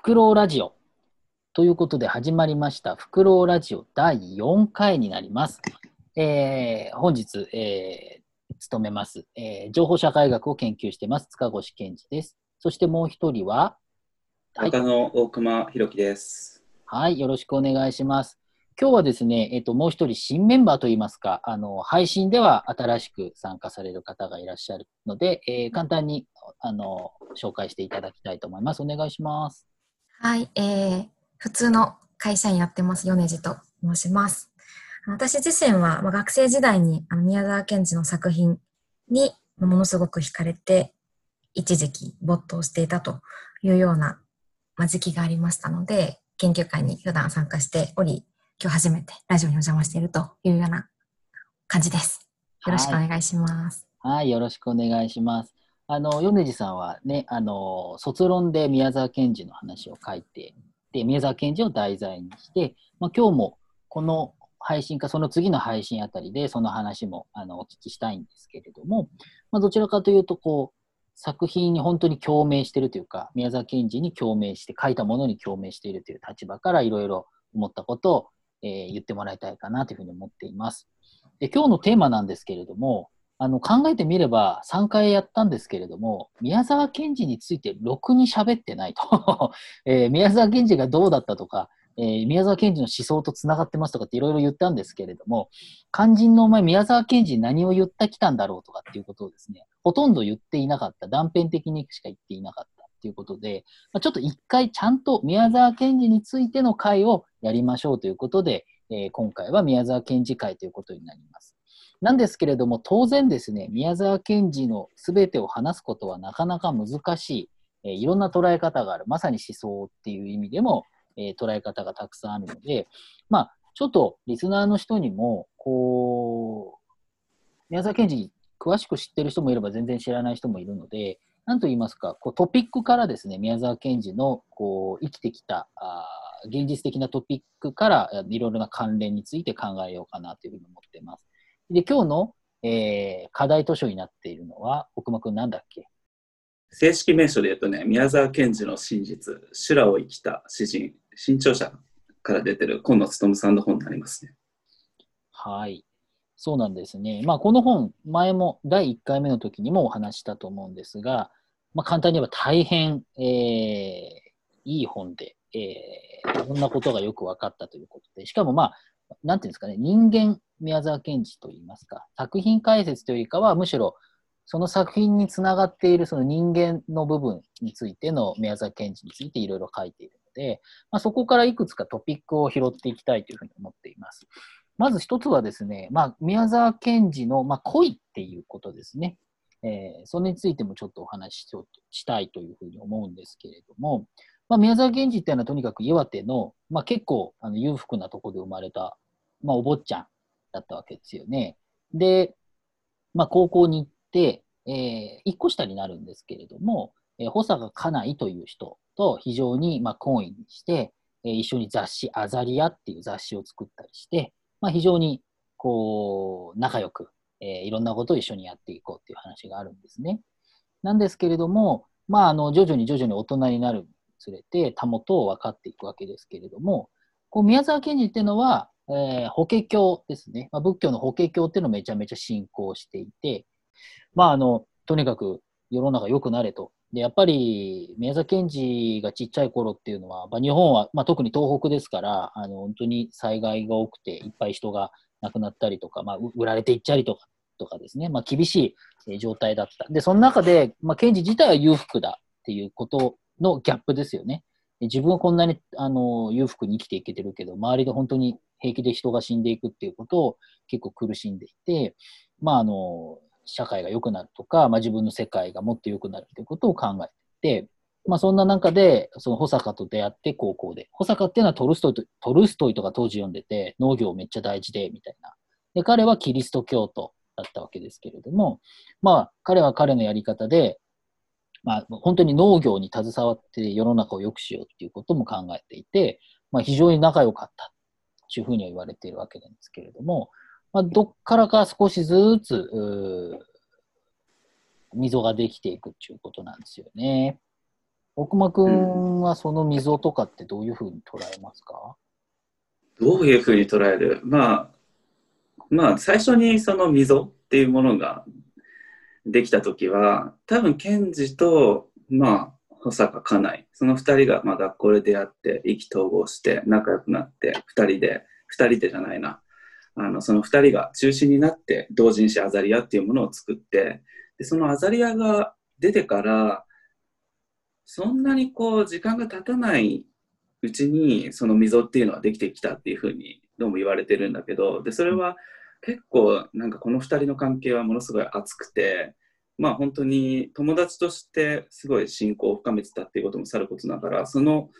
フクロウラジオということで始まりました、フクロウラジオ第4回になります。えー本日、えー務めます、えー情報社会学を研究してます、塚越健二です。そしてもう一人は、はい中野大熊弘樹です。はい、よろしくお願いします。今日はですね、えっと、もう一人新メンバーといいますか、あの、配信では新しく参加される方がいらっしゃるので、えー簡単に、あの、紹介していただきたいと思います。お願いします。はい、えー、普通の会社員やってます、米次と申します。私自身は、まあ、学生時代にあの宮沢賢治の作品にものすごく惹かれて、一時期没頭していたというような、まあ、時期がありましたので、研究会に普段参加しており、今日初めてラジオにお邪魔しているというような感じです。よろしくお願いします。はい、よろしくお願いします。あの、米次さんはね、あの、卒論で宮沢賢治の話を書いて、で、宮沢賢治を題材にして、まあ、今日もこの配信か、その次の配信あたりで、その話もあのお聞きしたいんですけれども、まあ、どちらかというと、こう、作品に本当に共鳴してるというか、宮沢賢治に共鳴して、書いたものに共鳴しているという立場から、いろいろ思ったことを、えー言ってもらいたいかなというふうに思っています。で今日のテーマなんですけれども、あの考えてみれば3回やったんですけれども、宮沢賢治についてろくに喋ってないと、えー宮沢賢治がどうだったとか、えー宮沢賢治の思想とつながってますとかっていろいろ言ったんですけれども、肝心のお前、宮沢賢治何を言ってきたんだろうとかっていうことをですね、ほとんど言っていなかった、断片的にしか言っていなかった。っていうことで、まあ、ちょっと一回ちゃんと宮沢賢治についての会をやりましょうということで、えー今回は宮沢賢治会ということになります。なんですけれども、当然ですね、宮沢賢治の全てを話すことはなかなか難しい、えーいろんな捉え方がある、まさに思想っていう意味でも、えー捉え方がたくさんあるので、まあ、ちょっとリスナーの人にも、こう、宮沢賢治詳しく知ってる人もいれば全然知らない人もいるので、なんと言いますか、こうトピックからですね、宮沢賢治のこう生きてきたあ現実的なトピックからいろいろな関連について考えようかなというふうに思っています。で、今日の、えー課題図書になっているのは、奥間くんなんだっけ？正式名称で言うとね、宮沢賢治の真実、修羅を生きた詩人、新潮社から出てる今野勉さんの本になりますね。はい。そうなんですね。まあ、この本、前も第1回目の時にもお話ししたと思うんですが、まあ、簡単に言えば大変、えーいい本で、えーいろんなことがよく分かったということで、しかもまあ、なんていうんですかね、人間宮沢賢治といいますか、作品解説というよりかは、むしろその作品につながっているその人間の部分についての宮沢賢治についていろいろ書いているので、まあ、そこからいくつかトピックを拾っていきたいというふうに思っています。まず一つはですね、まあ、宮沢賢治の、ま、恋っていうことですね。えーそれについてもちょっとお話ししたいというふうに思うんですけれども、まあ、宮沢賢治っていうのはとにかく岩手の、まあ、結構あの裕福なところで生まれた、まあ、お坊ちゃんだったわけですよね。で、まあ、高校に行って、えー、1個下になるんですけれども、えー保坂家内という人と非常に、まあ、懇意にして、えー一緒に雑誌、アザリアっていう雑誌を作ったりして、まあ、非常にこう仲良く、えーいろんなことを一緒にやっていこうっていう話があるんですね。なんですけれども、まあ、あの徐々に徐々に大人になるにつれて、たもとを分かっていくわけですけれども、こう宮沢賢治っていうのは、えー法華経ですね、まあ、仏教の法華経っていうのをめちゃめちゃ信仰していて、まあ、あのとにかく世の中良くなれと。でやっぱり宮沢賢治がちっちゃい頃っていうのは、まあ、日本は、まあ、特に東北ですからあの本当に災害が多くていっぱい人が亡くなったりとか、まあ、売られていっちゃりとかとかですね、まあ、厳しい状態だった。でその中で、まあ、賢治自体は裕福だっていうことのギャップですよね。自分はこんなにあの裕福に生きていけてるけど、周りで本当に平気で人が死んでいくっていうことを結構苦しんでいて、まあ、あの社会が良くなるとか、まあ、自分の世界がもっと良くなるということを考えていて、まあ、そんな中でその保坂と出会って高校で。保坂っていうのはトルストイとトルストイとか当時読んでて農業めっちゃ大事でみたいな。で彼はキリスト教徒だったわけですけれども、まあ、彼は彼のやり方で、まあ、本当に農業に携わって世の中を良くしようっていうことも考えていて、まあ、非常に仲良かった。いうふうには言われているわけなんですけれども、まあ、どっからか少しずつ、溝ができていくっていうことなんですよね。奥間くんはその溝とかってどういうふうに捉えますか、どういうふうに捉える？まあ、まあ、最初にその溝っていうものができたときは、多分、ケンジと、まあ、保坂家内、その二人が、まあ、学校で出会って、意気投合して、仲良くなって、二人で、二人でじゃないな、あの、その二人が中心になって、同人誌アザリアっていうものを作って、で、そのアザリアが出てから、そんなにこう、時間が経たないうちに、その溝っていうのはできてきたっていうふうに、どうも言われてるんだけど、で、それは結構、なんかこの二人の関係はものすごい熱くて、まあ本当に友達としてすごい親交を深めてたっていうこともさることながら、その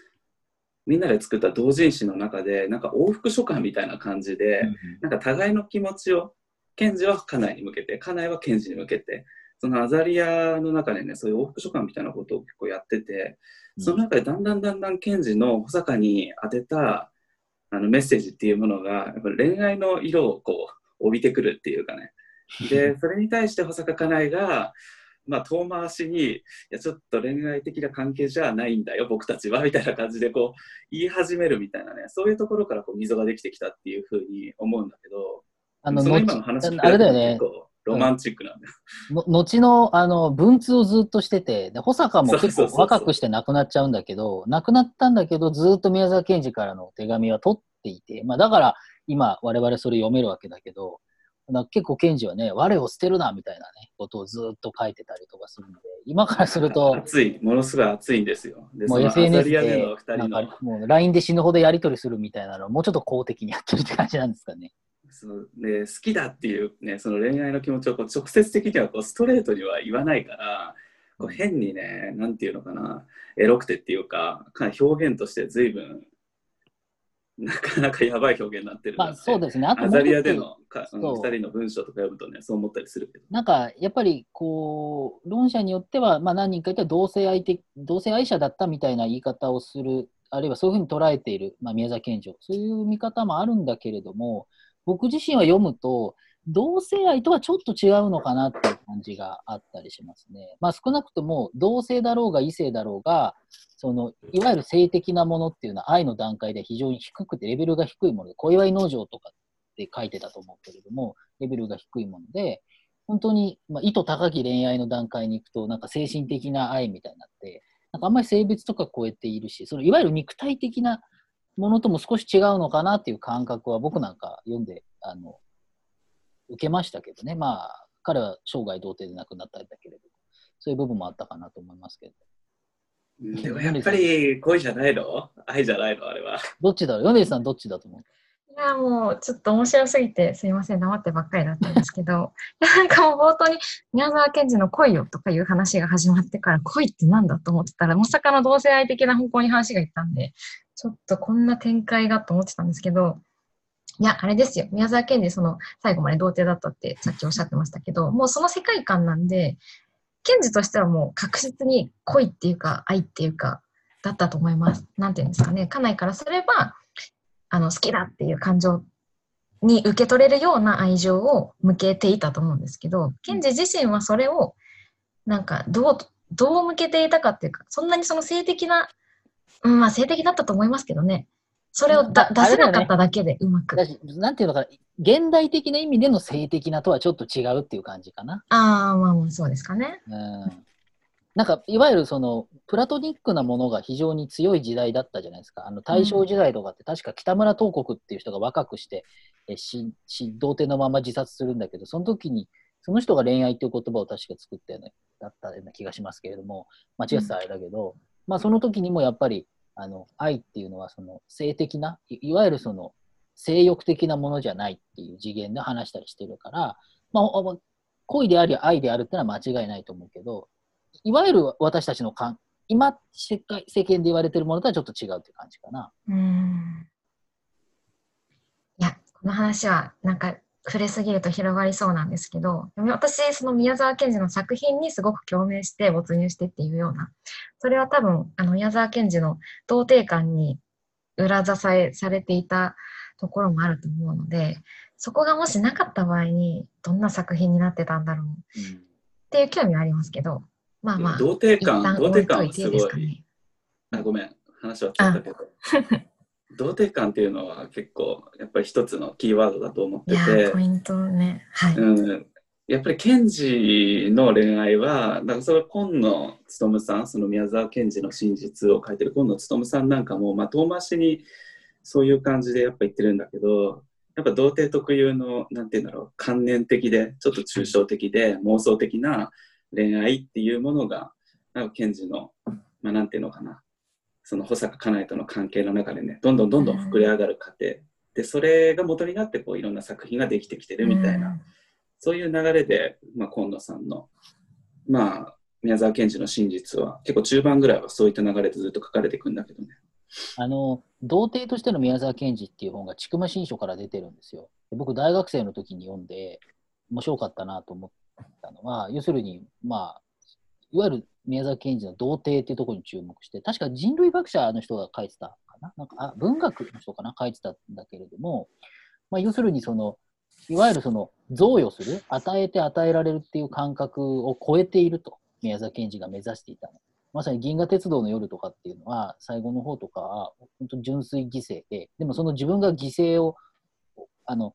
みんなで作った同人誌の中で、なんか往復書簡みたいな感じで、なんか互いの気持ちを、ケンジは家内に向けて、家内はケンジに向けて、そのアザリアの中でね、そういう往復書簡みたいなことを結構やってて、その中でだんだんだんだんケンジの保坂に当てたあのメッセージっていうものが、やっぱり恋愛の色をこう、帯びてくるっていうかね。で、それに対して保坂家内が、まあ、遠回しに、いや、ちょっと恋愛的な関係じゃないんだよ、僕たちは、みたいな感じで、こう、言い始めるみたいなね、そういうところからこう溝ができてきたっていうふうに思うんだけど、あの、その後今の話あれだよね。結構ロマンチックなんだよ。の後の、あの、文通をずっとしてて、で、保坂も結構若くして亡くなっちゃうんだけど、亡くなったんだけど、ずっと宮沢賢治からの手紙は取っていて、まあだから今我々それ読めるわけだけど、なんか結構賢治はね、我を捨てるなみたいなね、ことをずっと書いてたりとかするんで、今からすると、熱い、ものすごい熱いんですよ。で、もう SNS で LINE で死ぬほどやり取りするみたいなのをもうちょっと公的にやってるって感じなんですかね。そのね、好きだっていう、ね、その恋愛の気持ちをこう直接的にはこうストレートには言わないから、こう変にね、なんていうのかな、エロくてっていうか、か表現として随分、なかなかやばい表現になってるまあそうですね。あとアザリアでのかあのそう二人の文章とか読むとね、そう思ったりするけど。なんか、やっぱり、こう、論者によっては、まあ何人かいたら同性愛的、同性愛者だったみたいな言い方をする、あるいはそういうふうに捉えている、まあ宮沢賢治を、そういう見方もあるんだけれども、僕自身は読むと、同性愛とはちょっと違うのかなっていう感じがあったりしますね。まあ少なくとも、同性だろうが異性だろうが、その、いわゆる性的なものっていうのは愛の段階で非常に低くて、レベルが低いもので、小祝農場とかって書いてたと思うけれども、レベルが低いもので、本当に、まあ、意図高き恋愛の段階に行くと、なんか精神的な愛みたいになって、なんかあんまり性別とか超えているし、そのいわゆる肉体的なものとも少し違うのかなっていう感覚は僕なんか読んで、あの、受けましたけどね。まあ、彼は生涯童貞で亡くなったんだけれど、そういう部分もあったかなと思いますけど。うん。でもやっぱり恋じゃないの？愛じゃないの？あれは。どっちだろう？米津さんどっちだと思う？いや、もうちょっと面白すぎてすいません、黙ってばっかりだったんですけど、なんかもう冒頭に宮沢賢治の恋よとかいう話が始まってから恋ってなんだと思ってたら、まさかの同性愛的な方向に話がいったんで、ちょっとこんな展開がと思ってたんですけど、いや、あれですよ。宮沢賢治、その、最後まで童貞だったってさっきおっしゃってましたけど、もうその世界観なんで、賢治としてはもう確実に恋っていうか、愛っていうか、だったと思います。なんていうんですかね。家内からすれば、あの、好きだっていう感情に受け取れるような愛情を向けていたと思うんですけど、賢治自身はそれを、なんか、どう、どう向けていたかっていうか、そんなにその性的な、うん、まあ性的だったと思いますけどね。それをだ出せなかっただけでうまく。だし、なんていうのかな、現代的な意味での性的なとはちょっと違うっていう感じかな。ああ、まあまあそうですかね。うんなんか、いわゆるその、プラトニックなものが非常に強い時代だったじゃないですか。あの、大正時代とかって、確か北村東国っていう人が若くして、えし、し、童貞のまま自殺するんだけど、その時に、その人が恋愛っていう言葉を確か作ったような、だったような気がしますけれども、間違ってたらあれだけど、まあその時にもやっぱり、あの、愛っていうのはその性的な、いわゆるその、性欲的なものじゃないっていう次元で話したりしてるから、まあ、恋であり愛であるってのは間違いないと思うけど、いわゆる私たちのかん今世界世間で言われてるものとはちょっと違うっていう感じかな。うん。いや、この話はなんか触れすぎると広がりそうなんですけど、私、その宮沢賢治の作品にすごく共鳴して没入してっていうような、それは多分、あの宮沢賢治の童貞感に裏支えされていたところもあると思うので、そこがもしなかった場合に、どんな作品になってたんだろうっていう興味はありますけど、まあまあ、童貞一感、童貞感すごい。あ、ごめん、話はちゃったけど。童貞感っていうのは結構、やっぱり一つのキーワードだと思っててー、ポ、イントね。はい。うん、やっぱりケンジの恋愛は、だからそれは今野勉さん、その宮沢賢治の真実を書いてる今野勉さんなんかも、まあ、遠回しにそういう感じでやっぱ言ってるんだけど、やっぱ童貞特有の、なんていうんだろう、観念的で、ちょっと抽象的で、妄想的な恋愛っていうものが、なんか賢治の、まあ、なんていうのかな、その保坂かなえとの関係の中でね、どんどんどんどん膨れ上がる過程。で、それが元になって、こう、いろんな作品ができてきてるみたいな。そういう流れで、まあ、今野さんの、まあ、宮沢賢治の真実は、結構中盤ぐらいはそういった流れでずっと書かれていくんだけどね。あの、童貞としての宮沢賢治っていう本が、筑馬新書から出てるんですよ。で僕、大学生の時に読んで、面白かったなと思ったのは、要するに、まあ、いわゆる宮沢賢治の童貞っていうところに注目して、確か人類学者の人が書いてたかな？なんかあ文学の人かな？書いてたんだけれども、まあ、要するにその、いわゆるその贈与する、与えて与えられるっていう感覚を超えていると、宮沢賢治が目指していたの。まさに銀河鉄道の夜とかっていうのは、最後の方とかは、本当純粋犠牲で、でもその自分が犠牲を、あの、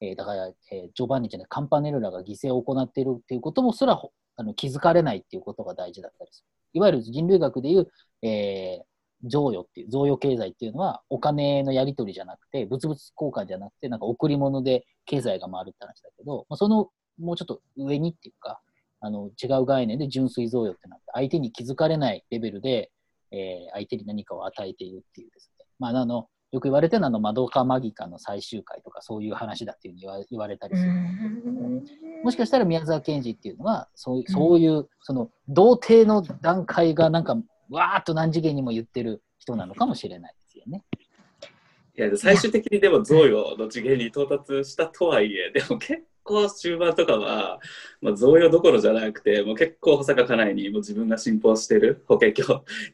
えーだから、えージョバンニじゃない、カンパネルラが犠牲を行っているっていうこともすらあの気づかれないっていうことが大事だったりする。いわゆる人類学でいう、えー贈与っていう、贈与経済っていうのは、お金のやり取りじゃなくて、物々交換じゃなくて、なんか贈り物で経済が回るって話だけど、まあ、そのもうちょっと上にっていうか、あの違う概念で純粋贈与ってなって、相手に気づかれないレベルで、えー相手に何かを与えているっていうですね。まあ、あの、よく言われてるのは、あの、マドカマギカの最終回とか、そういう話だっていうふうに言われたりうする。んもしかしたら宮沢賢治っていうのは、そういう、そういう、その、童貞の段階がなんか、わーっと何次元にも言ってる人なのかもしれないですよね。いや、最終的にでも贈与の次元に到達したとはいえ、でも結構終盤とかは、まあ、贈与どころじゃなくて、もう結構保坂家内にもう自分が信奉してる法華経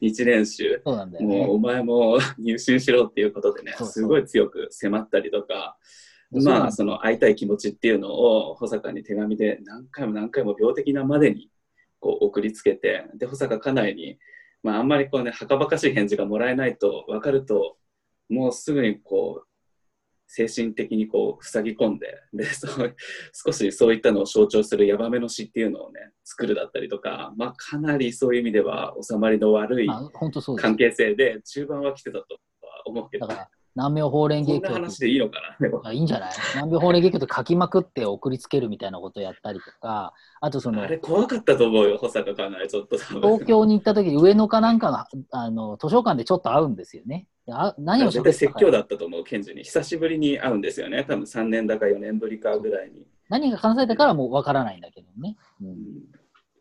日蓮宗、そうなんだよもうね。お前も入信しろっていうことでね、すごい強く迫ったりとか、まあ、その会いたい気持ちっていうのを保坂に手紙で何回も何回も病的なまでにこう送りつけて、で、保坂家内に、まあ、あんまりこうね、はかばかしい返事がもらえないと分かると、もうすぐにこう、精神的にこう塞ぎ込んでで そう少しそういったのを象徴するヤバめの詩っていうのをね作るだったりとか、まあ、かなりそういう意味では収まりの悪い関。係性で中盤は来てたとは思うけど、ねだから、南明法蓮華経こんな話でいいのかないいんじゃない？南明法蓮華経と書きまくって送りつけるみたいなことをやったりとか、あとそのあ、れ怖かったと思うよ保坂かなりちょっと東京に行った時に上野かなんかが、あの、図書館でちょっと会うんですよね。であ何を絶対説教だだったと思う賢治に。久しぶりに会うんですよね。多分3年だか4年ぶりかぐらいに、何が話されたからもうわからないんだけどね。うん。うん。っ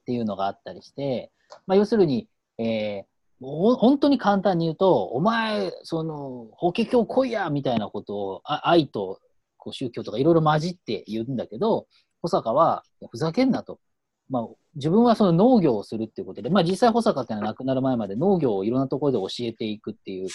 ていうのがあったりして、まあ、要するに、えー本当に簡単に言うと、お前、その、法華経来いやみたいなことを、あ愛とこう宗教とかいろいろ混じって言うんだけど、保坂は、ふざけんなと。まあ、自分はその農業をするっていうことで、まあ実際保坂ってのは亡くなる前まで農業をいろんなところで教えていくっていう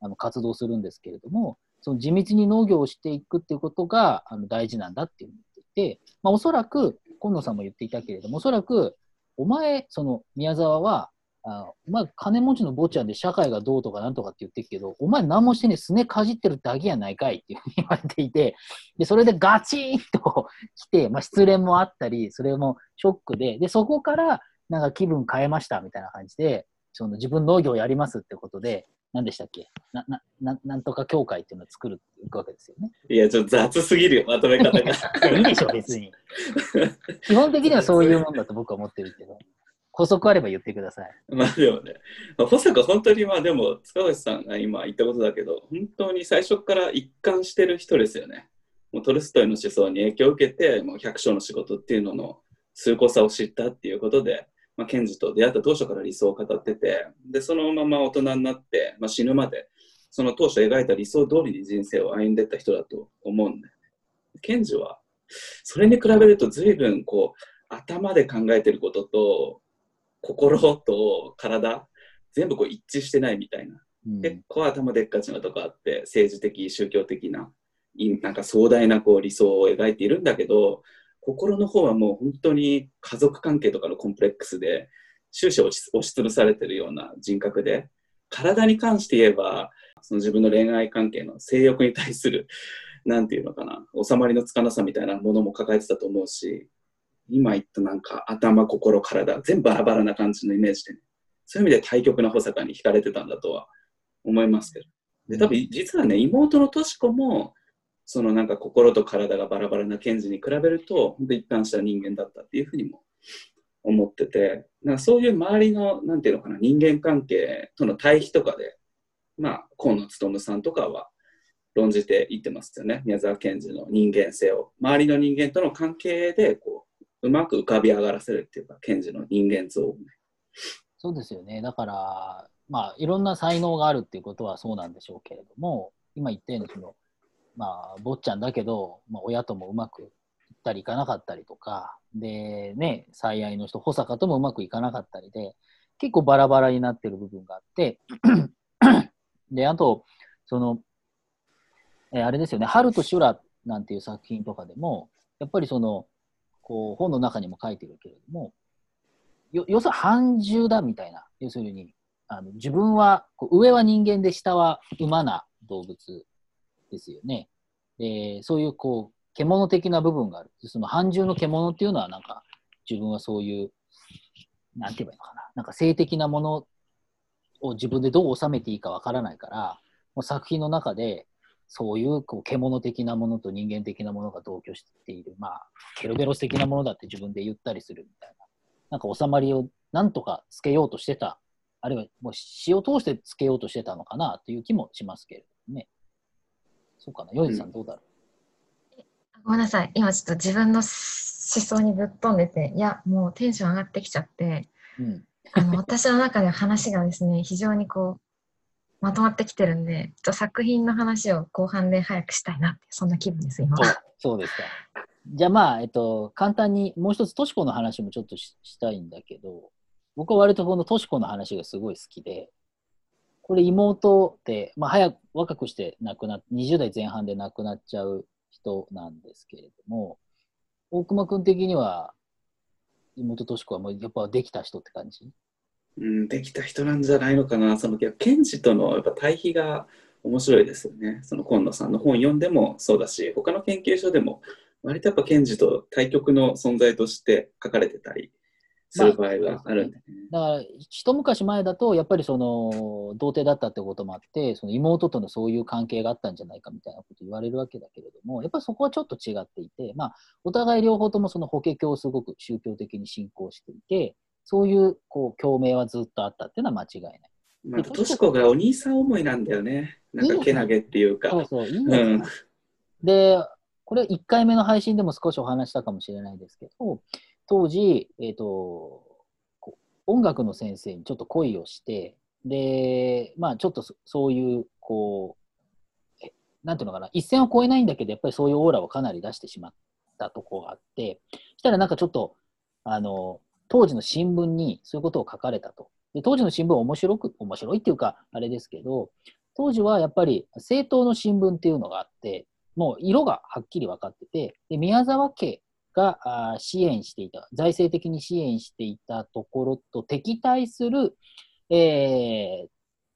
あの活動するんですけれども、その地道に農業をしていくっていうことがあの大事なんだっていう言っていて、まあおそらく、今野さんも言っていたけれども、おそらく、お前、その宮沢は、あお前、金持ちの坊ちゃんで社会がどうとかなんとかって言ってるけど、お前何もしてね、すねかじってるだけやないかいっていうふうに言われていて、で、それでガチンと来て、まあ、失恋もあったり、それもショックで、で、そこから、なんか気分変えましたみたいな感じで、その自分農業やりますってことで、何でしたっけ？な、な、ななんとか協会っていうのを作るいくわけですよね。いやちょっと雑すぎるよまとめ方が いいでしょ、別に。基本的にはそういうもんだと僕は思ってるけど、補足あれば言ってください。まあでもね、まあ、保坂本当にまあでも塚越さんが今言ったことだけど本当に最初から一貫してる人ですよね。もうトルストイの思想に影響を受けてもう百姓の仕事っていうのの崇高さを知ったっていうことで、まあ、ケンジと出会った当初から理想を語っててでそのまま大人になって、まあ、死ぬまでその当初描いた理想通りに人生を歩んでった人だと思うんで。ケンジはそれに比べると随分こう頭で考えてることと心と体全部こう一致してないみたいな、うん。結構頭でっかちなとこあって政治的宗教的ないなんか壮大なこう理想を描いているんだけど心の方はもう本当に家族関係とかのコンプレックスで終始押し押しつぶされてるような人格で、体に関して言えば、その自分の恋愛関係の性欲に対する、なんていうのかな、収まりのつかなさみたいなものも抱えてたと思うし、今言ったなんか頭、心、体、全部バラバラな感じのイメージでね、そういう意味で対極な保坂に惹かれてたんだとは思いますけど。で、多分実はね、妹のとし子も、そのなんか心と体がバラバラな賢治に比べると、本当一貫した人間だったっていうふうにも思ってて、なんかそういう周りの、なんていうのかな、人間関係との対比とかで、まあ、河野勉さんとかは論じていってますよね。宮沢賢治の人間性を。周りの人間との関係で、こう、うまく浮かび上がらせるっていうか、賢治の人間像をね。そうですよね。だから、まあ、いろんな才能があるっていうことはそうなんでしょうけれども、今言ったように、その、まあ、坊ちゃんだけど、まあ、親ともうまくいったりいかなかったりとか、で、ね、最愛の人、保坂ともうまくいかなかったりで、結構バラバラになってる部分があって、で、あと、その、えーあれですよね、春と修羅なんていう作品とかでも、やっぱりその、こう、本の中にも書いてるけれども、よ要するに反獣だみたいな、要するに、あの自分は、こう上は人間で下は馬な動物ですよね。で、そういうこう、獣的な部分がある。その反獣の獣っていうのはなんか、自分はそういう、なんて言えばいいのかな。なんか性的なものを自分でどう収めていいかわからないから、もう作品の中で、そういうこう獣的なものと人間的なものが同居している、まあ、ケルベロス的なものだって自分で言ったりするみたいな、なんか収まりをなんとかつけようとしてた、あるいはもう詩を通してつけようとしてたのかなという気もしますけれどもね。そうかな、ヨジさんどうだろごめんなさい。今ちょっと自分の思想にぶっ飛んでて、いや、もうテンション上がってきちゃって、う。うん。あの私の中では話がですね、非常にこう、まとまってきてるんで、ちょっと作品の話を後半で早くしたいなって、そんな気分です、今。そうそうですか。じゃあまあ、えっと、簡単にもう一つ、としこの話もちょっとししたいんだけど、僕は割とこのとしこの話がすごい好きで、これ妹で、まあ早く、若くして亡くなっ、20代前半で亡くなっちゃう人なんですけれども、大熊くん的には、妹としこはもうやっぱできた人って感じ？うん、できた人なんじゃないのかな。その、賢治とのやっぱ対比が面白いですよね。その今野さんの本読んでもそうだし、他の研究所でも、割とやっぱ賢治と対極の存在として書かれてたりする場合があるんでね。だから、一昔前だと、やっぱりその、童貞だったってこともあって、その妹とのそういう関係があったんじゃないかみたいなこと言われるわけだけれども、やっぱりそこはちょっと違っていて、まあ、お互い両方ともその法華経をすごく宗教的に信仰していて、そういう、こう、共鳴はずっとあったっていうのは間違いない。まあ、としこがお兄さん思いなんだよね。なんかけなげっていうか。そうそう、いいんだよ、うんで、これ1回目の配信でも少しお話したかもしれないですけど、当時、えっ、と、音楽の先生にちょっと恋をして、で、まあちょっとそういう、こう、なんていうのかな、一線を越えないんだけど、やっぱりそういうオーラをかなり出してしまったとこがあって、したらなんかちょっと、あの、当時の新聞にそういうことを書かれたと。で当時の新聞は面白く、面白いっていうか、あれですけど、当時はやっぱり政党の新聞っていうのがあって、もう色がはっきり分かってて、で宮沢家が支援していた、財政的に支援していたところと敵対する、えー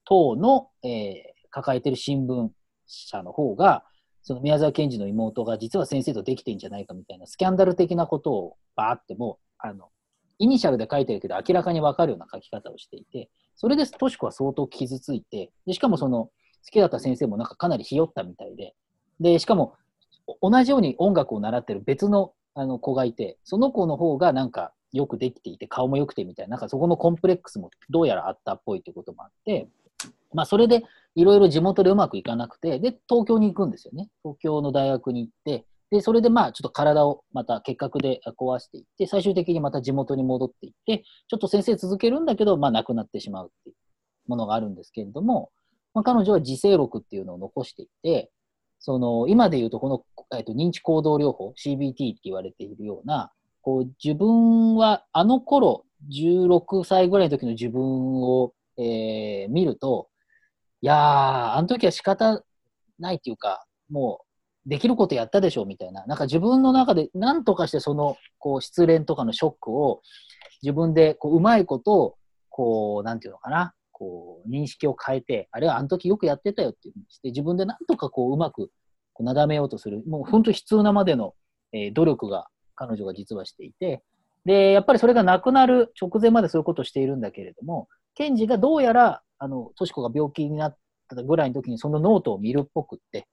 党の、えー抱えている新聞社の方が、その宮沢賢治の妹が実は先生とできてんじゃないかみたいなスキャンダル的なことをバーってもう、あの、イニシャルで書いてるけど明らかに分かるような書き方をしていて、それでとしこは相当傷ついて、でしかもその好きだった先生もなんかかなりひよったみたいで、で、しかも同じように音楽を習ってる別のあの子がいて、その子の方がなんかよくできていて、顔も良くてみたいな、なんかそこのコンプレックスもどうやらあったっぽいということもあって、まあそれでいろいろ地元でうまくいかなくて、で、東京に行くんですよね。東京の大学に行って、で、それでまあちょっと体をまた結核で壊していって、最終的にまた地元に戻っていって、ちょっと先生続けるんだけど、まあ亡くなってしまうっていうものがあるんですけれども、まあ、彼女は自制録っていうのを残していて、その今で言うとこの、えっと認知行動療法 CBT って言われているようなこう自分はあの頃16歳ぐらいの時の自分を、えー見るといやーあの時は仕方ないっていうかもうできることやったでしょみたいな。なんか自分の中で何とかしてそのこう失恋とかのショックを自分でこううまいことを、こう、なんていうのかな、こう、認識を変えて、あれはあの時よくやってたよっていうふうにして、自分でなんとかこう、うまくこうなだめようとする、もう本当悲痛なまでの、えー努力が彼女が実はしていて、で、やっぱりそれがなくなる直前までそういうことをしているんだけれども、ケンジがどうやら、あの、トシコが病気になったぐらいの時にそのノートを見るっぽくって、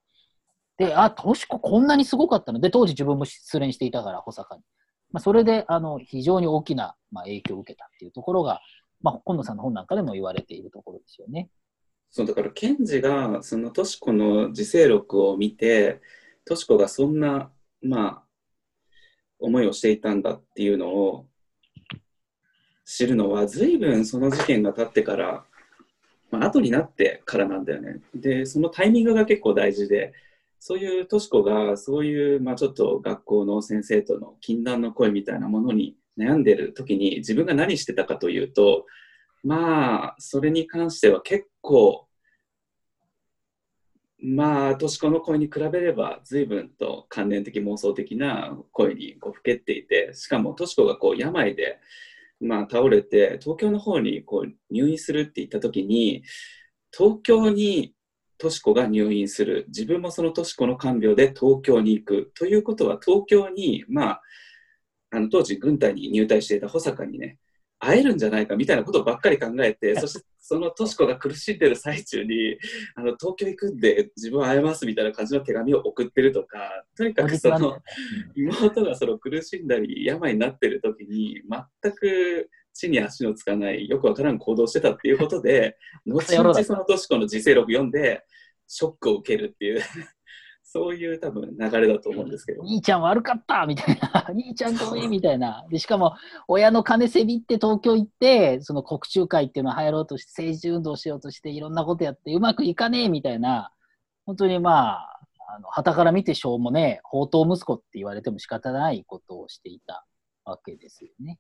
で、あ、トシコこんなにすごかったの？で、当時自分も失恋していたから、保阪に。まあ、それで、あの、非常に大きな、まあ、影響を受けたっていうところが、まあ、今野さんの本なんかでも言われているところですよね。そうだから、ケンジがそのトシコの自省録を見て、トシコがそんな、まあ、思いをしていたんだっていうのを知るのは、随分その事件が経ってから、まあ後になってからなんだよね。で、そのタイミングが結構大事で、そういうトシコが、そういう、まあちょっと学校の先生との禁断の声みたいなものに悩んでる時に、自分が何してたかというと、まあ、それに関しては結構、まあ、としこの声に比べれば、随分と関連的妄想的な声にこうふけっていて、しかもとしこがこう病で、まあ、倒れて、東京の方にこう入院するって言った時に、東京にとしこが入院する、自分もそのとしこの看病で東京に行く。ということは、東京に、まあ、あの当時軍隊に入隊していた保坂にね、会えるんじゃないかみたいなことばっかり考えて、そしてそのとしこが苦しんでる最中に、あの東京行くんで自分は会えますみたいな感じの手紙を送ってるとか、とにかくその妹がその苦しんだり病になってる時に、全く地に足のつかない、よくわからん行動してたっていうことで、後々そのとしこの自制録読んで、ショックを受けるっていう。そういう多分流れだと思うんですけど。兄ちゃん悪かったみたいな。兄ちゃんごめんみたいな。で、しかも、親の金せびって東京行って、その国中会っていうのを入ろうとして、政治運動しようとして、いろんなことやって、うまくいかねえみたいな、本当にまあ、あの、旗から見てしょうもねえ、宝刀息子って言われても仕方ないことをしていたわけですよね。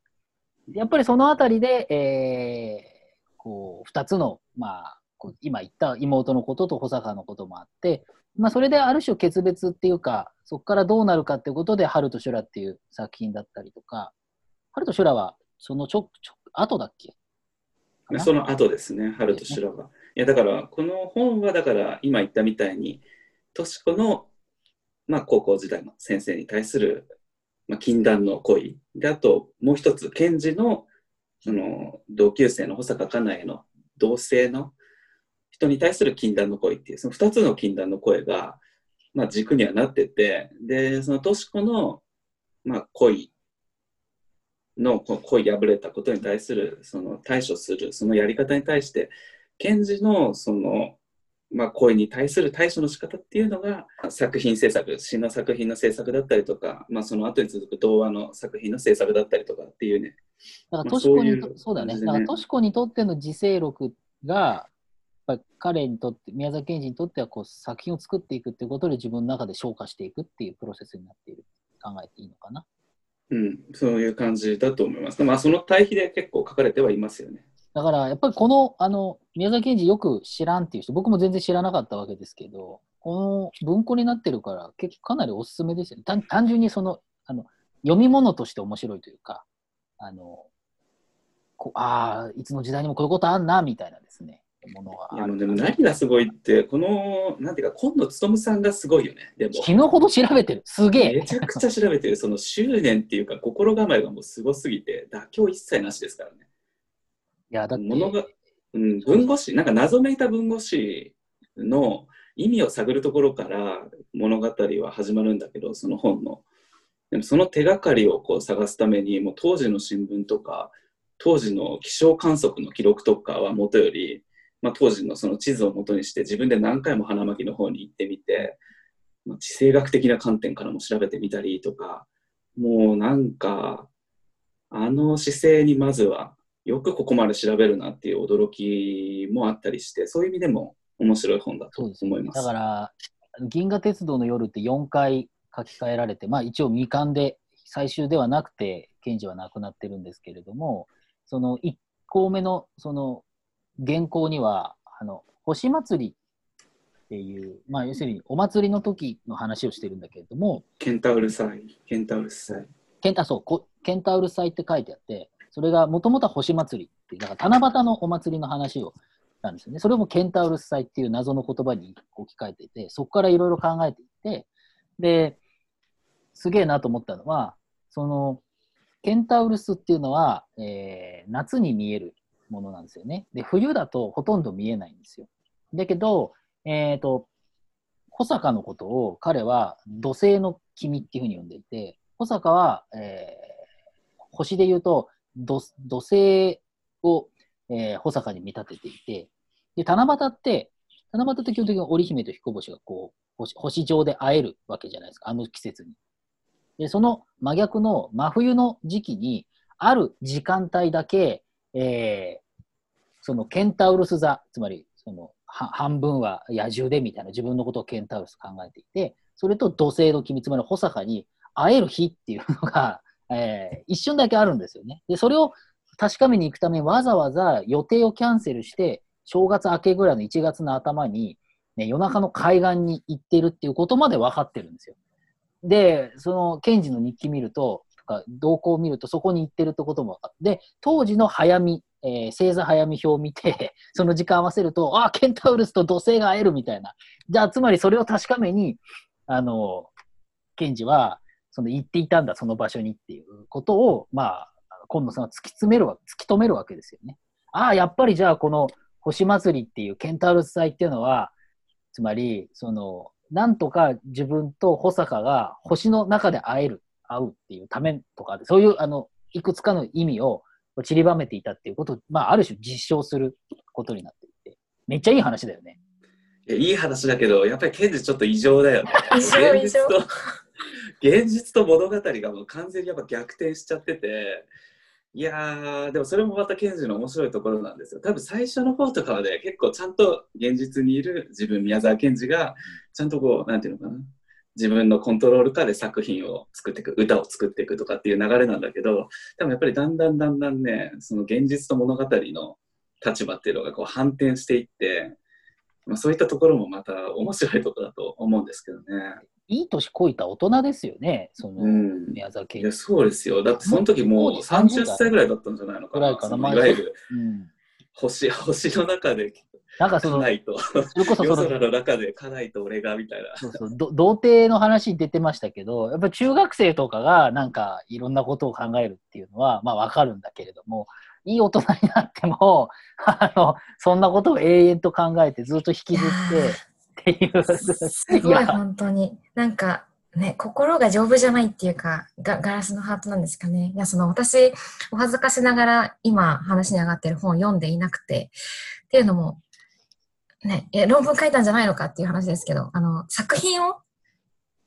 やっぱりそのあたりで、えー、こう、二つの、まあ、今言った妹のことと保坂のこともあって、まあ、それである種決別っていうか、そこからどうなるかっていうことで、春と修羅っていう作品だったりとか、春と修羅はそのちょ、ちょ、後だっけ？その後ですね、春と修羅が。いや、だから、この本は、だから、今言ったみたいに、としこの、まあ、高校時代の先生に対する、まあ、禁断の恋。で、あと、もう一つ、検事の、その、同級生の保坂かなえの同性の人に対する禁断の恋っていう、その二つの禁断の声が、まあ、軸にはなってて、で、そのとしこの、まあ、恋のこの恋破れたことに対するその対処するそのやり方に対して検事のその、まあ、恋に対する対処の仕方っていうのが作品制作詩の作品の制作だったりとか、まあ、その後に続く童話の作品の制作だったりとかっていうねだから、まあとしこにと、そうだね。だから、にとっての自制録が、ぱり彼にとって、宮崎賢治にとってはこう作品を作っていくっていうことで自分の中で消化していくっていうプロセスになっている考えていいのかな？うん、そういう感じだと思います。まあ、その対比で結構書かれてはいますよね。だから、やっぱりこの、あの、宮崎賢治よく知らんっていう人、僕も全然知らなかったわけですけど、この文庫になってるから、結構かなりおすすめですよね。単単純にその、あの、読み物として面白いというか、あの、こうああ、いつの時代にもこういうことあんな、みたいなものがいやもうある。でも何がすごいって、この、なんていうか、今野勉さんがすごいよね。でも、死ぬほど調べてる。すげえめ。ちゃくちゃ調べてる、その執念っていうか、心構えがもうすごすぎて、妥協一切なしですからね。いや、だって、物が、うん、文語誌、なんか謎めいた文語誌の意味を探るところから物語は始まるんだけど、その本の。でもその手がかりをこう探すために、もう当時の新聞とか、当時の気象観測の記録とかはもとより、まあ、当時のその地図をもとにして自分で何回も花巻の方に行ってみて、まあ、地政学的な観点からも調べてみたりとか、もうなんか、あの姿勢にまずはよくここまで調べるなっていう驚きもあったりして、そういう意味でも面白い本だと思います。だから、銀河鉄道の夜って4回書き換えられて、まあ一応未完で、最終ではなくて、賢治は亡くなってるんですけれども、その1項目のその原稿には、あの、星祭りっていう、まあ要するにお祭りの時の話をしてるんだけれども、ケンタウル祭、ケンタウルス祭。ケンタそうこケンタウル祭って書いてあって、それがもともとは星祭りっていう、だから七夕のお祭りの話をしたんですよね。それもケンタウルス祭っていう謎の言葉に置き換えていて、そこからいろいろ考えていって、で、すげえなと思ったのは、その、ケンタウルスっていうのは、えー、夏に見えるものなんですよね。で、冬だとほとんど見えないんですよ。だけど、えっ、ー、と、保坂のことを彼は土星の君っていうふうに呼んでいて、保坂は、えー、星で言うと土土星を、えー、保坂に見立てていて、で、七夕って、七夕って基本的に織姫と彦星がこう星、星上で会えるわけじゃないですか、あの季節に。で、その真逆の真冬の時期に、ある時間帯だけ、えー、そのケンタウルス座、つまりその半分は野獣でみたいな自分のことをケンタウルス考えていて、それと土星の君、つまり保坂に会える日っていうのが、えー、一瞬だけあるんですよね。で、それを確かめに行くためにわざわざ予定をキャンセルして、正月明けぐらいの1月の頭に、ね、夜中の海岸に行ってるっていうことまで分かってるんですよ。で、その、ケンジの日記見ると、か動向を見ると、そこに行ってるってことも分かって、当時の早見、えー、星座早見表を見て、その時間合わせると、あ、ケンタウルスと土星が会えるみたいな。じゃあ、つまりそれを確かめに、あの、ケンジは、その行っていたんだ、その場所にっていうことを、まあ、今野さんは突き詰めるわ、突き止めるわけですよね。ああ、やっぱりじゃあこの星祭りっていうケンタウルス祭っていうのは、つまり、その、なんとか自分と保坂が星の中で会える、会うっていうためとか、そういう、あの、いくつかの意味を散りばめていたっていうことを、まあ、ある種実証することになっていて、めっちゃいい話だよね。いいい話だけど、やっぱりケンジちょっと異常だよね。異常異常。現実と物語がもう完全にやっぱ逆転しちゃってて、いやー、でもそれもまたケンジの面白いところなんですよ。多分最初の方とかはね、結構ちゃんと現実にいる自分、宮沢賢治が、ちゃんとこう、なんていうのかな、自分のコントロール下で作品を作っていく、歌を作っていくとかっていう流れなんだけど、多分やっぱりだんだんだんだんね、その現実と物語の立場っていうのがこう反転していって、まあ、そういったところもまた面白いところだと思うんですけどね。いい年こいた大人ですよね、その、宮沢賢治。いや、そうですよ。だってその時もう30歳ぐらいだったんじゃないのかな。かな、いわゆる、星、星の中で、なんかその、ないと、それこそその、夜空の中で家内と俺がみたいな。そうそう、童貞の話出てましたけど、やっぱ中学生とかがなんかいろんなことを考えるっていうのは、まあわかるんだけれども、いい大人になっても、あの、そんなことを永遠と考えてずっと引きずってっていう。すごい、本当に。なんか、ね、心が丈夫じゃないっていうかガ、ガラスのハートなんですかね。いや、その私、お恥ずかしながら今話に上がってる本を読んでいなくて、っていうのも、ね、え論文書いたんじゃないのかっていう話ですけど、あの、作品を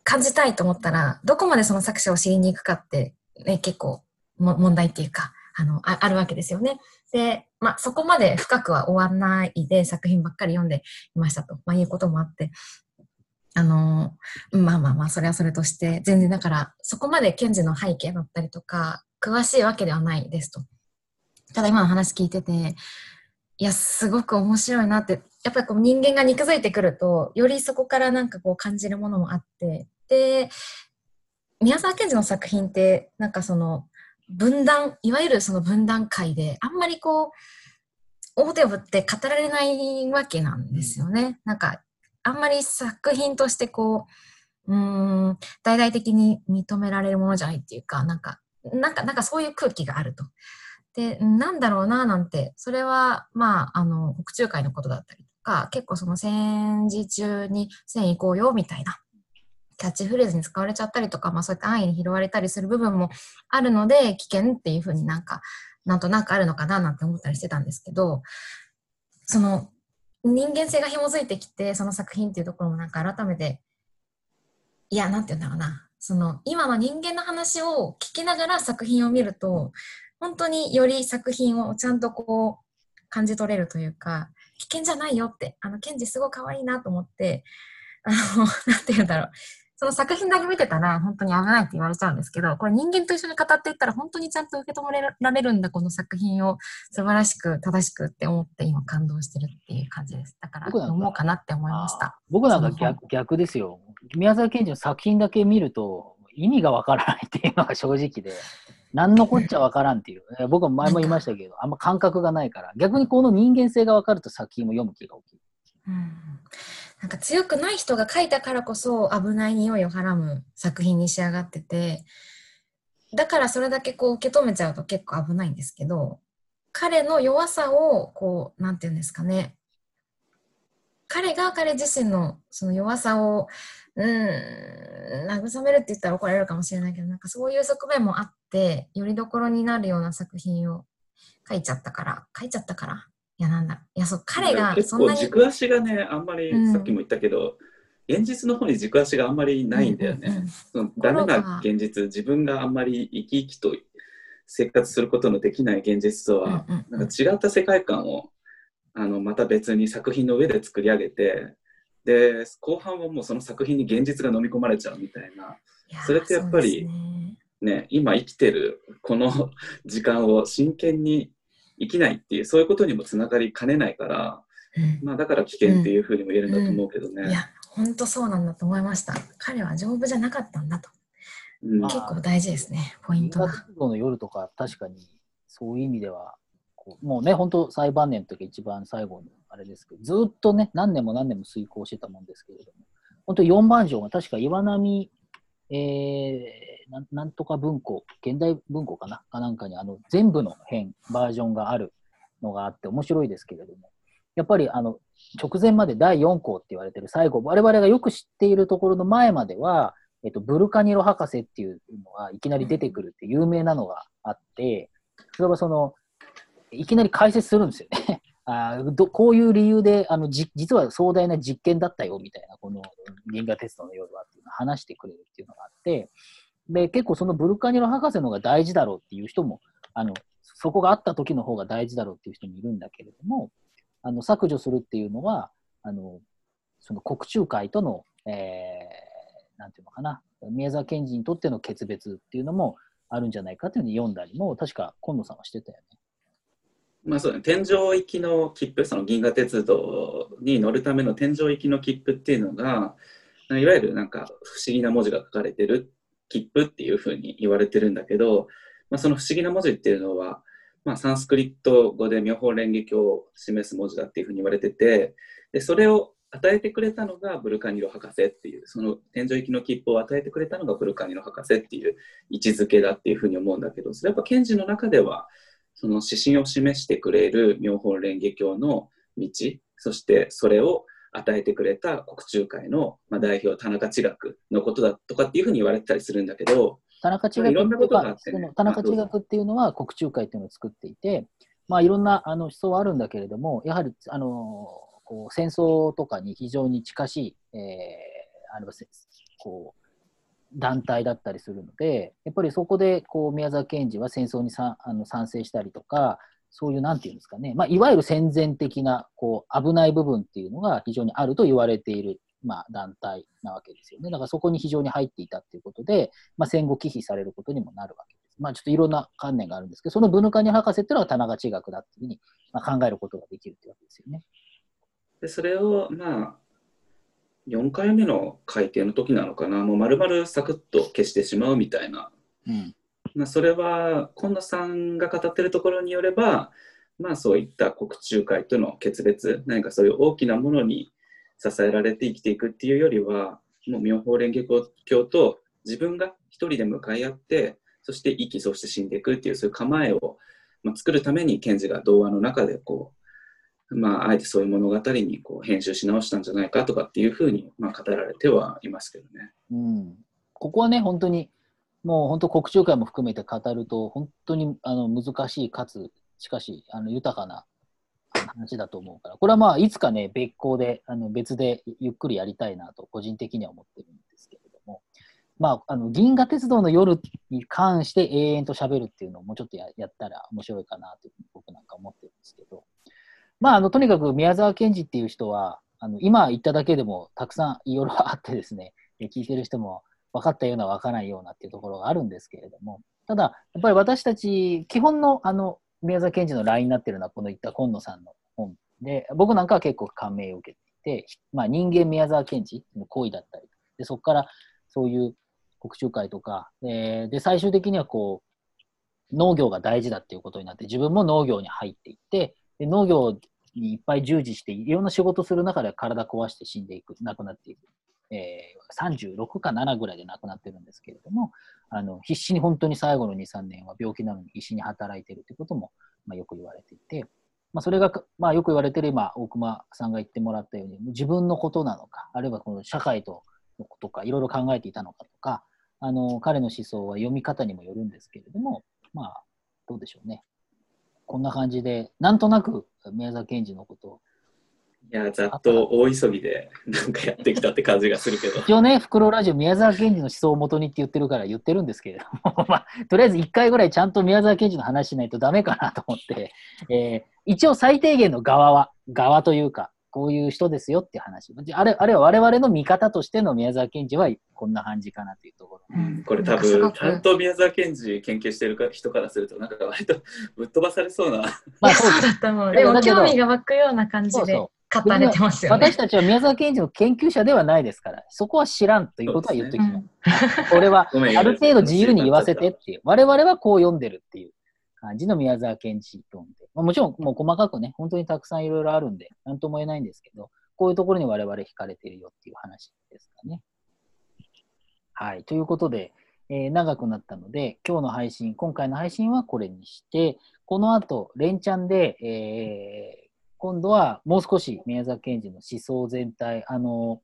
感じたいと思ったら、どこまでその作者を知りに行くかって、ね、結構も問題っていうか、あのあ、あるわけですよね。で、まあ、そこまで深くは終わんないで作品ばっかり読んでいましたと、まあ、いうこともあって、あの、まあまあまあ、それはそれとして、全然だから、そこまで検事の背景だったりとか、詳しいわけではないですと。ただ今の話聞いてて、いや、すごく面白いなって、やっぱりこう人間が肉付いてくると、よりそこからなんかこう感じるものもあって、で、宮沢賢治の作品って、なんかその、分断、いわゆるその分断会で、あんまりこう、表を振って語られないわけなんですよね。なんか、あんまり作品としてこう、うん、大々的に認められるものじゃないっていうか、なんか、なんか、なんかそういう空気があると。で、なんだろうな、なんて、それは、まあ、あの、北中海のことだったりとか、結構その戦時中に戦行こうよ、みたいなキャッチフレーズに使われちゃったりとか、まあそういった安易に拾われたりする部分もあるので、危険っていうふうになんか、なんとなくあるのかななんて思ったりしてたんですけど、その人間性が紐づいてきて、その作品っていうところもなんか改めて、いや、なんて言うんだろうな。その今の人間の話を聞きながら作品を見ると、本当により作品をちゃんとこう感じ取れるというか、危険じゃないよって、あの、ケンジすごい可愛いなと思って、あの、なんて言うんだろう。その作品だけ見てたら本当に危ないって言われちゃうんですけど、これ人間と一緒に語っていったら本当にちゃんと受け止められるんだ、この作品を素晴らしく正しくって思って今感動してるっていう感じです。だから読もうかなって思いました。僕なんか逆逆ですよ。宮沢賢治の作品だけ見ると意味がわからないっていうのが正直で。何のこっちゃわからんっていう。え僕も前も言いましたけど、あんま感覚がないから、逆にこの人間性がわかると作品も読む気が起きる。うんなんか強くない人が書いたからこそ危ない匂いをはらむ作品に仕上がってて、だからそれだけこう受け止めちゃうと結構危ないんですけど、彼の弱さをこう、なんていうんですかね、彼が彼自身のその弱さを、うーん、慰めるって言ったら怒られるかもしれないけど、なんかそういう側面もあって、よりどころになるような作品を書いちゃったから、書いちゃったから、いやなんだ、いやそう、彼が結。構軸足がね、あんまり、うん。さっきも言ったけど、現実の方に軸足があんまりないんだよね。うんうんうん。そのダメな現実、自分があんまり生き生きと生活することのできない現実とは、うんうんうん。なんか違った世界観をあのまた別に作品の上で作り上げて、で後半はもうその作品に現実が飲み込まれちゃうみたいな、それってやっぱりね。ね、今生きてるこの 時間を真剣に生きないっていう、そういうことにもつながりかねないから、うんまあ、だから危険っていうふうにも言えるんだと思うけどね。いや、本当そうなんだと思いました。彼は丈夫じゃなかったんだと。結構大事ですね、ポイントが。の夜とか、確かにそういう意味では、こうもうね、本当、最晩年の時一番最後のあれですけど、ずっとね、何年も何年も遂行してたもんですけれども、本当、4番城が確か岩波、えーなん、とか文庫、現代文庫かな、かなんかにあの全部の編、バージョンがあるのがあって、面白いですけれども、やっぱりあの直前まで第4項って言われてる最後、我々がよく知っているところの前までは、えっと、ブルカニロ博士っていうのがいきなり出てくるって有名なのがあって、それはその、いきなり解説するんですよね。あどこういう理由であのじ、実は壮大な実験だったよみたいな、この銀河鉄道の夜はって。話してくれるっていうのがあって、で、結構そのブルカニロ博士の方が大事だろうっていう人も、あの、そこがあった時の方が大事だろうっていう人もいるんだけれども、あの、削除するっていうのは、あの、その国中会との、えー、なんていうのかな、宮沢賢治にとっての決別っていうのもあるんじゃないかっていうのに読んだりも、確か今野さんはしてたよね。まあそうだね、天井行きの切符、その銀河鉄道に乗るための天井行きの切符っていうのが、いわゆるなんか不思議な文字が書かれてる切符っていうふうに言われてるんだけど、まあ、その不思議な文字っていうのは、まあ、サンスクリット語で妙法蓮華経を示す文字だっていうふうに言われてて、でそれを与えてくれたのがブルカニロ博士っていう、その天井行きの切符を与えてくれたのがブルカニロ博士っていう位置づけだっていうふうに思うんだけど、それやっぱ賢治の中では、その指針を示してくれる妙法蓮華経の道、そしてそれを与えてくれた国中会の、まあ、代表田中知学のことだとかっていうふうに言われてたりするんだけど、田中地学ってね。その田中地学っていうのは国中会っていうのを作っていて、まあ、いろんなあの思想はあるんだけれども、やはりあのこう戦争とかに非常に近しい、えーあのせこう団体だったりするので、やっぱりそこでこう宮沢賢治は戦争にさあの賛成したりとか、そういうなんていうんですかね、まあ、いわゆる戦前的なこう危ない部分っていうのが非常にあると言われている、まあ、団体なわけですよね。だからそこに非常に入っていたっていうことで、まあ、戦後忌避されることにもなるわけです。まあ、ちょっといろんな観念があるんですけど、そのブヌカニ博士っていうのが田中地学だっていうふうに、まあ、考えることができるってわけですよね。でそれをまあ4回目の改定の時なのかなもう丸々サクッと消してしまうみたいな、うん。まあ、それは今野さんが語ってるところによればまあそういった国中会との決別何かそういう大きなものに支えられて生きていくっていうよりはもう妙法蓮華経と自分が一人で向かい合ってそして生きそして死んでいくっていうそういう構えを、まあ、作るために賢治が童話の中でこうまあ、あえてそういう物語にこう編集し直したんじゃないかとかっていうふうに、まあ、語られてはいますけどね。うん、ここはね、本当に、もう本当、国中会も含めて語ると、本当にあの難しいかつ、しかしあの豊かな話だと思うから、これはまあ、いつかね、別行で、あの別でゆっくりやりたいなと、個人的には思ってるんですけれども、まあ、あの銀河鉄道の夜に関して永遠と喋るっていうのをもうちょっとややったら面白いかなというふうに僕なんか思ってるんですけど、まあ、あのとにかく宮沢賢治っていう人は、あの今言っただけでもたくさんいろいろあってですね、聞いてる人も分かったような分からないようなっていうところがあるんですけれども、ただ、やっぱり私たち、基本のあの宮沢賢治のラインになってるのは、この言った今野さんの本で、僕なんかは結構感銘を受けてて、まあ、人間宮沢賢治の行為だったり、でそこからそういう国中会とか、えで最終的にはこう、農業が大事だっていうことになって、自分も農業に入っていって、で農業にいっぱい従事して、いろんな仕事する中で体壊して死んでいく、亡くなっていく。えー、36か7ぐらいで亡くなってるんですけれども、あの必死に本当に最後の2、3年は病気なのに必死に働いてるということも、まあ、よく言われていて、まあ、それが、まあ、よく言われてる今、大熊さんが言ってもらったように、自分のことなのか、あるいはこの社会とのことか、いろいろ考えていたのかとか、あの彼の思想は読み方にもよるんですけれども、まあ、どうでしょうね。こんな感じで、なんとなく宮沢賢治のことをいや、ざっと大急ぎでなんかやってきたって感じがするけど。一応ね、フクロウラジオ、宮沢賢治の思想をもとにって言ってるから言ってるんですけれども、まあ、とりあえず1回ぐらいちゃんと宮沢賢治の話しないとダメかなと思って、えー一応最低限の側は、側というか、こういう人ですよっていう話。あれあれは我々の見方としての宮沢賢治はこんな感じかなというところ。うんこれ多分、ちゃんと宮沢賢治研究してる人からすると、なんか割とぶっ飛ばされそうな。まあ、そうだと思う。でもだけど興味が湧くような感じでそうそ語れてますよね。私たちは宮沢賢治の研究者ではないですから、そこは知らんということは言っときうます。んこれは ある程度自由に言わせてっていう、我々はこう読んでるっていう感じの宮沢賢治論で、まあ、もちろんもう細かくね、本当にたくさんいろいろあるんで、なんとも言えないんですけど、こういうところに我々惹かれてるよっていう話ですかね。はい。ということで、えー長くなったので、今日の配信、今回の配信はこれにして、この後、連チャンで、えー今度はもう少し宮沢賢治の思想全体、あの、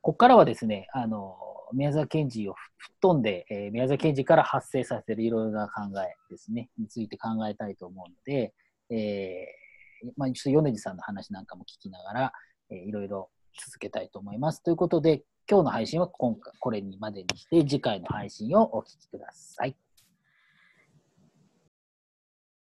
ここからはですね、あの、宮沢賢治を吹っ飛んで、えー宮沢賢治から発生させるいろいろな考えですね、について考えたいと思うので、えーまあ、ちょっと米次さんの話なんかも聞きながら、えーいろいろ続けたいと思います。ということで、今日の配信は今回これにまでにして、次回の配信をお聞きください。